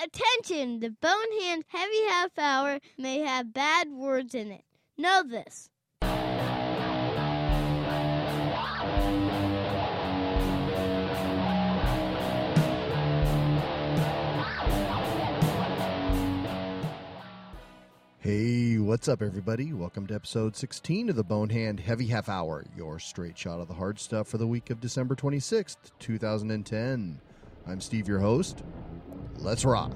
Attention! The Bonehand Heavy Half Hour may have bad words in it. Know this. Hey, what's up, everybody? Welcome to episode 16 of the Bonehand Heavy Half Hour, your straight shot of the hard stuff for the week of December 26th, 2010. I'm Steve, your host. Let's rock.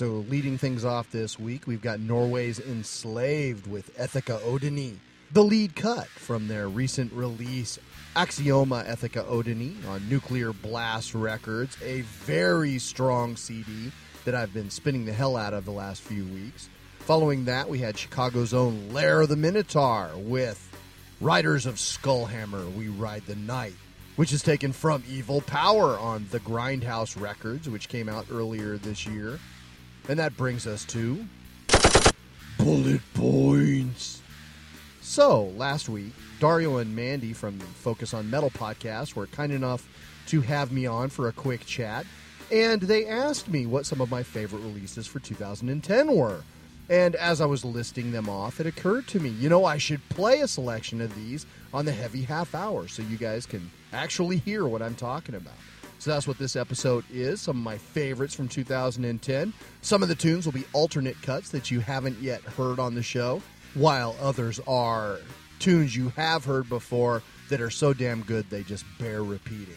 So leading things off this week, we've got Norway's Enslaved with Ethica Odini, the lead cut from their recent release, Axioma Ethica Odini, on Nuclear Blast Records, a very strong CD that I've been spinning the hell out of the last few weeks. Following that, we had Chicago's own Lair of the Minotaur with Riders of Skullhammer, We Ride the Night, which is taken from Evil Power on the Grindhouse Records, which came out earlier this year. And that brings us to Bullet Points. So, last week, Dario and Mandy from the Focus on Metal podcast were kind enough to have me on for a quick chat, and they asked me what some of my favorite releases for 2010 were. And as I was listing them off, it occurred to me, you know, I should play a selection of these on the heavy half hour so you guys can actually hear what I'm talking about. So that's what this episode is. Some of my favorites from 2010. Some of the tunes will be alternate cuts that you haven't yet heard on the show, while others are tunes you have heard before that are so damn good they just bear repeating.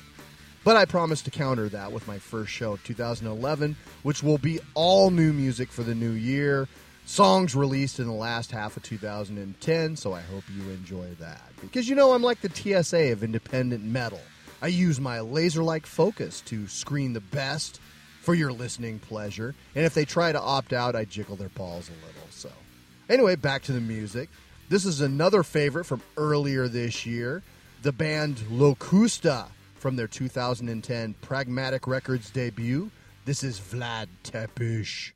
But I promise to counter that with my first show of 2011, which will be all new music for the new year. Songs released in the last half of 2010, so I hope you enjoy that. Because you know, I'm like the TSA of independent metal. I use my laser like focus to screen the best for your listening pleasure, and if they try to opt out, I jiggle their balls a little. So, anyway, back to the music. This is another favorite from earlier this year the band Locusta from their 2010 Pragmatic Records debut. This is Vlad Tepish.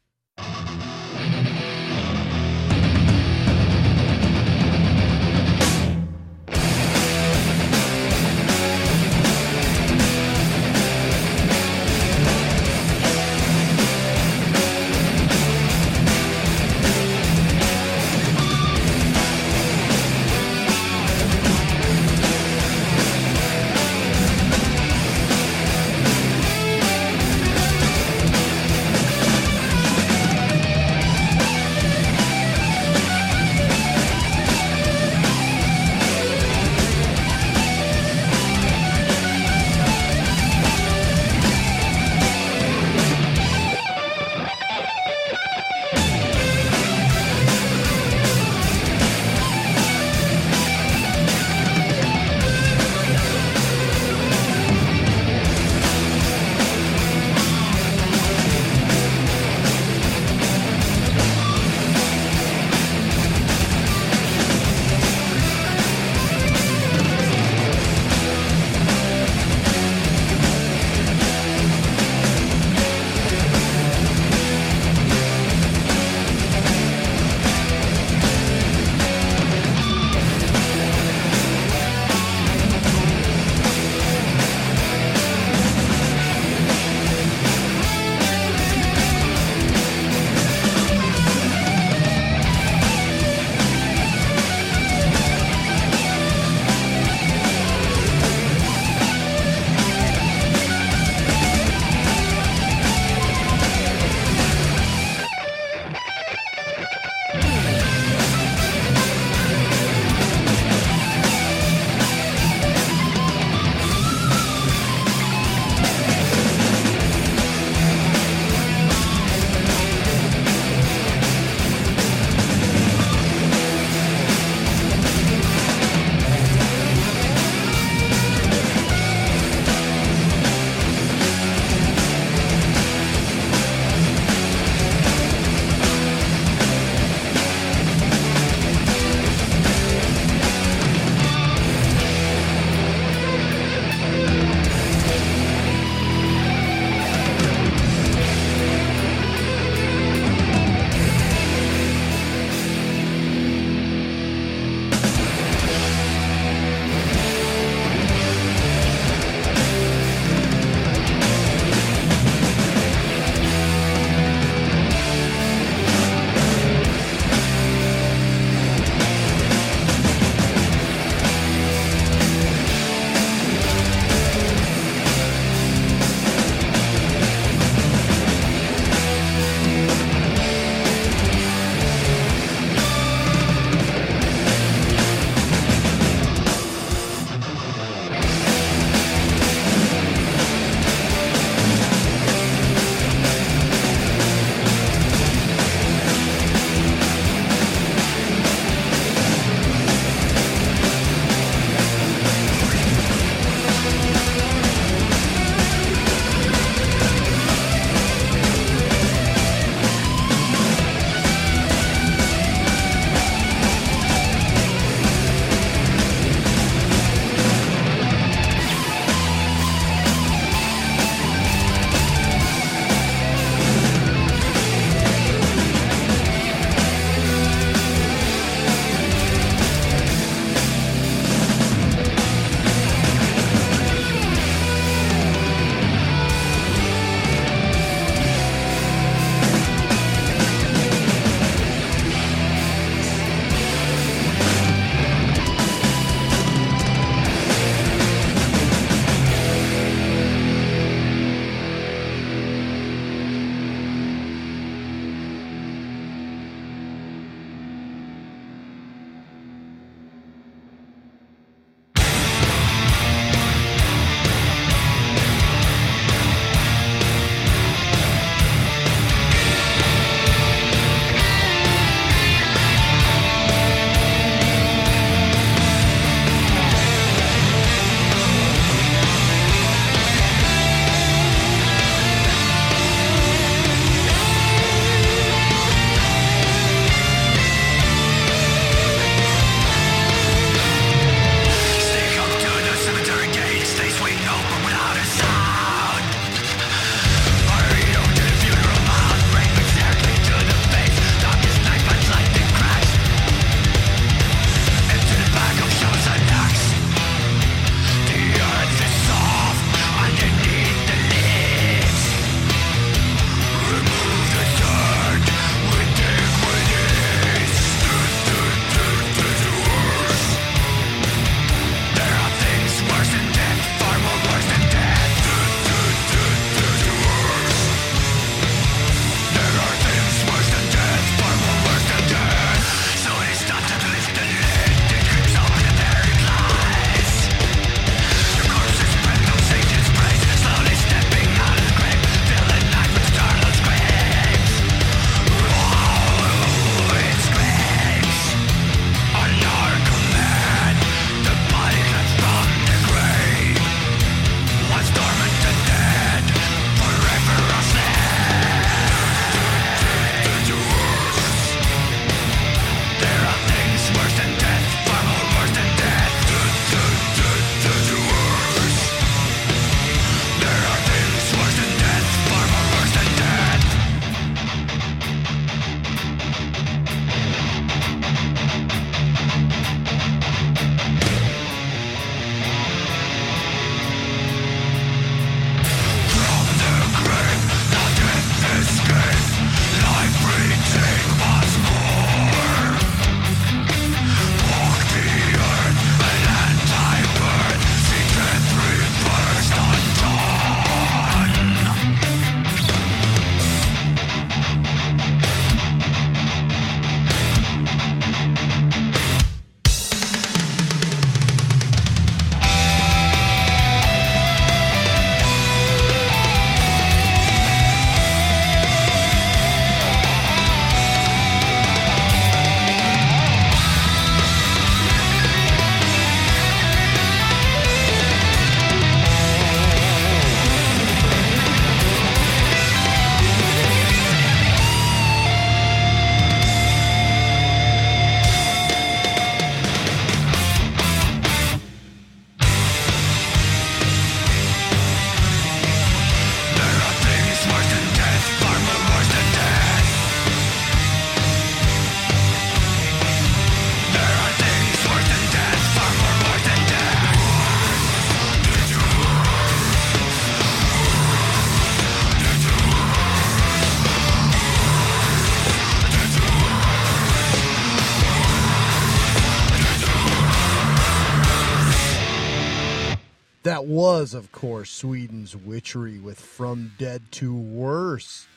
That was, of course, Sweden's Witchery with From Dead to Worse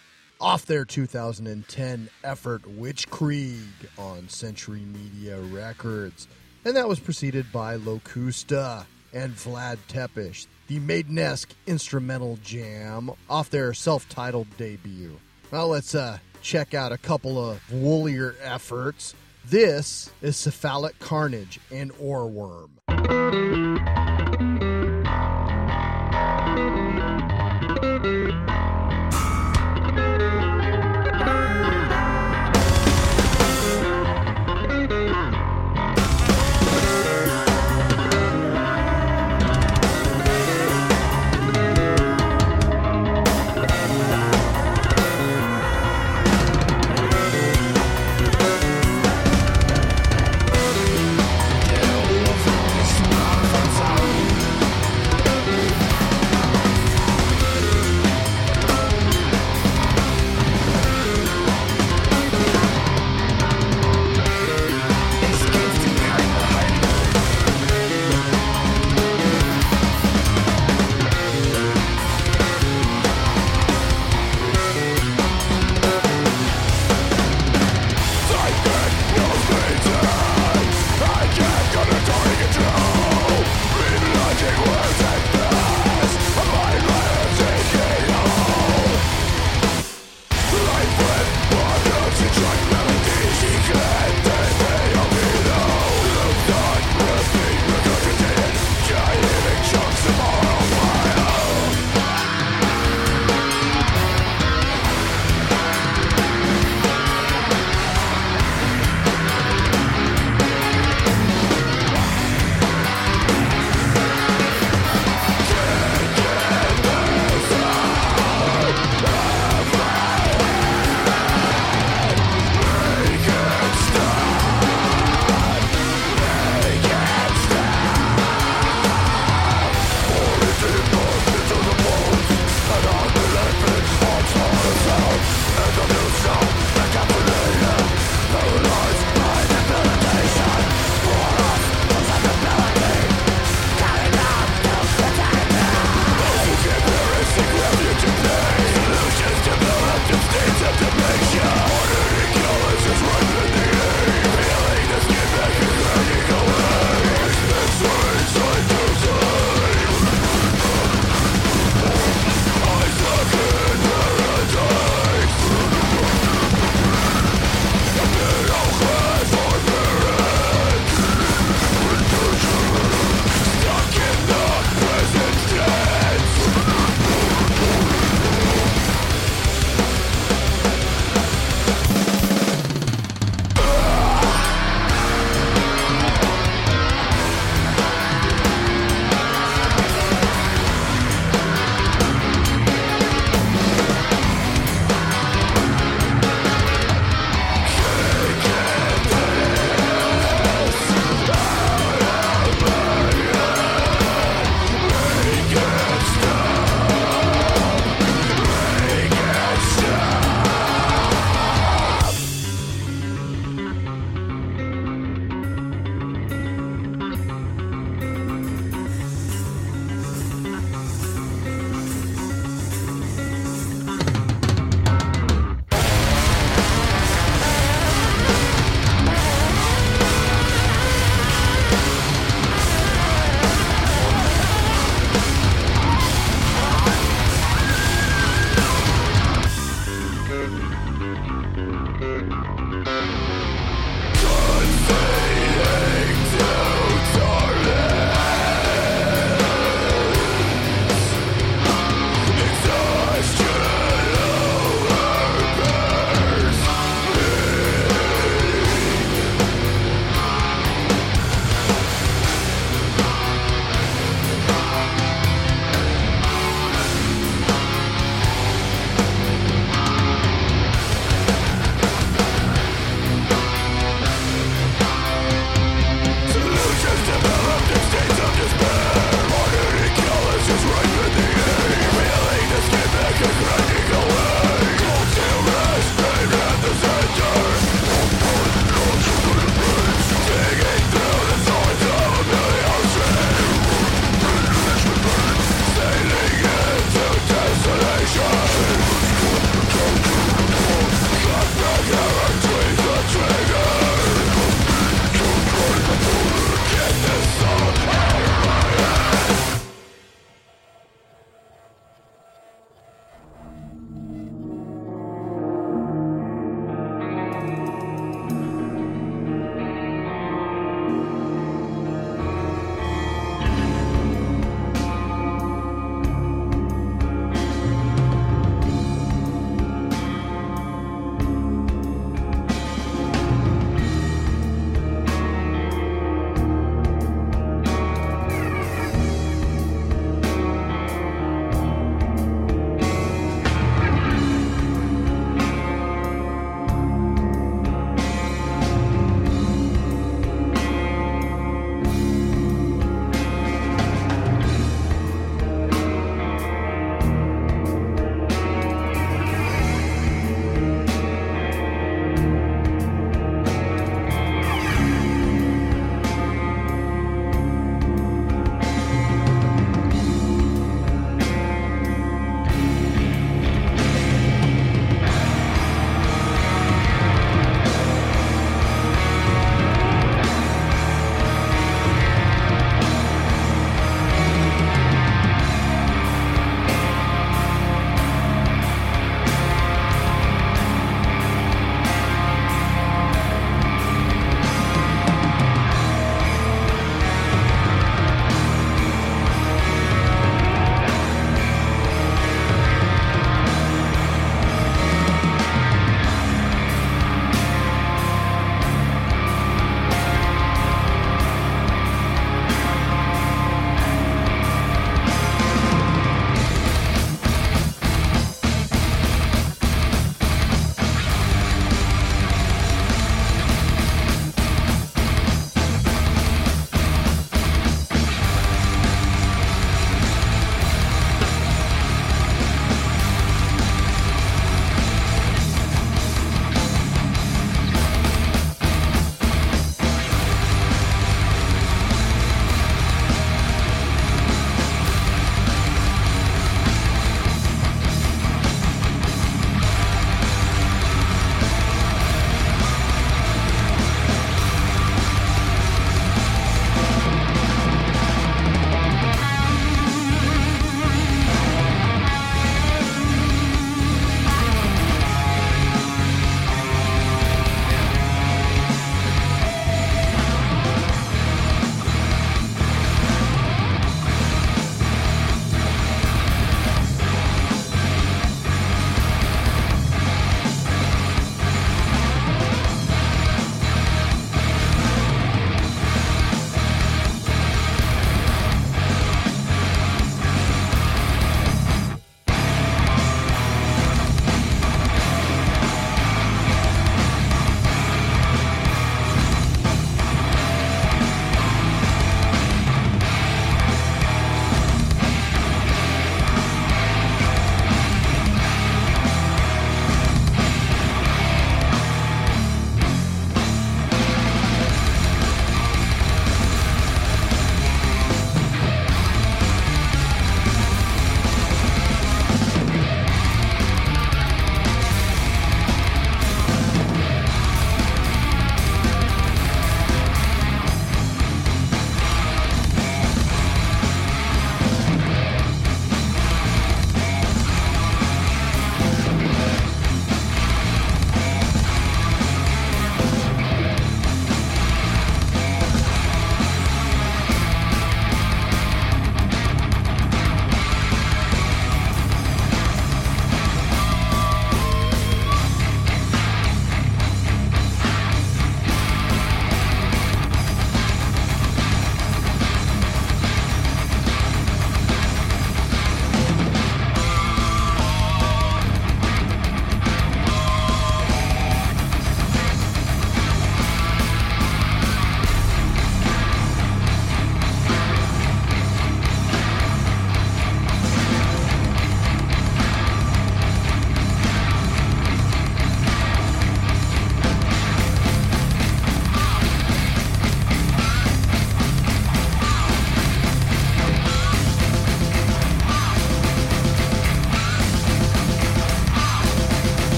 off their 2010 effort Witchkrieg on Century Media Records. And that was preceded by Locusta and Vlad Tepish, the Maidenesque instrumental jam off their self titled debut. Well, let's uh, check out a couple of woolier efforts. This is Cephalic Carnage and Ohrwurm.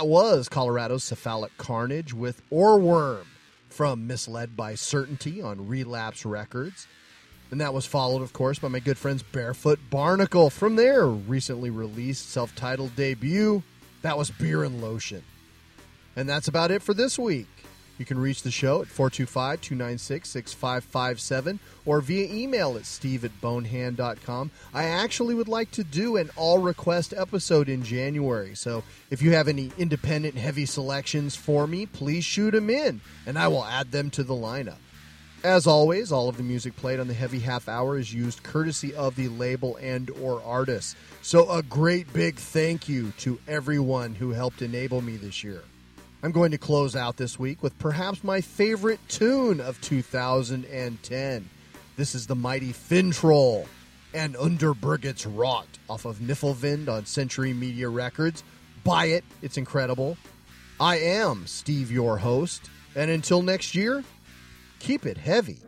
That was Colorado's Cephalic Carnage with Ohrwurm from Misled by Certainty on Relapse Records. And that was followed, of course, by my good friends Barefoot Barnacle from their recently released self titled debut. That was Beer and Lotion. And that's about it for this week. You can reach the show at 425 296 6557 or via email at steve at bonehand.com. I actually would like to do an all request episode in January, so if you have any independent heavy selections for me, please shoot them in and I will add them to the lineup. As always, all of the music played on the Heavy Half Hour is used courtesy of the label and or artist. So a great big thank you to everyone who helped enable me this year. I'm going to close out this week with perhaps my favorite tune of 2010. This is the mighty Finntroll and Underberget's Rot off of Nifelvind on Century Media Records. Buy it, it's incredible. I am Steve, your host, and until next year, keep it heavy.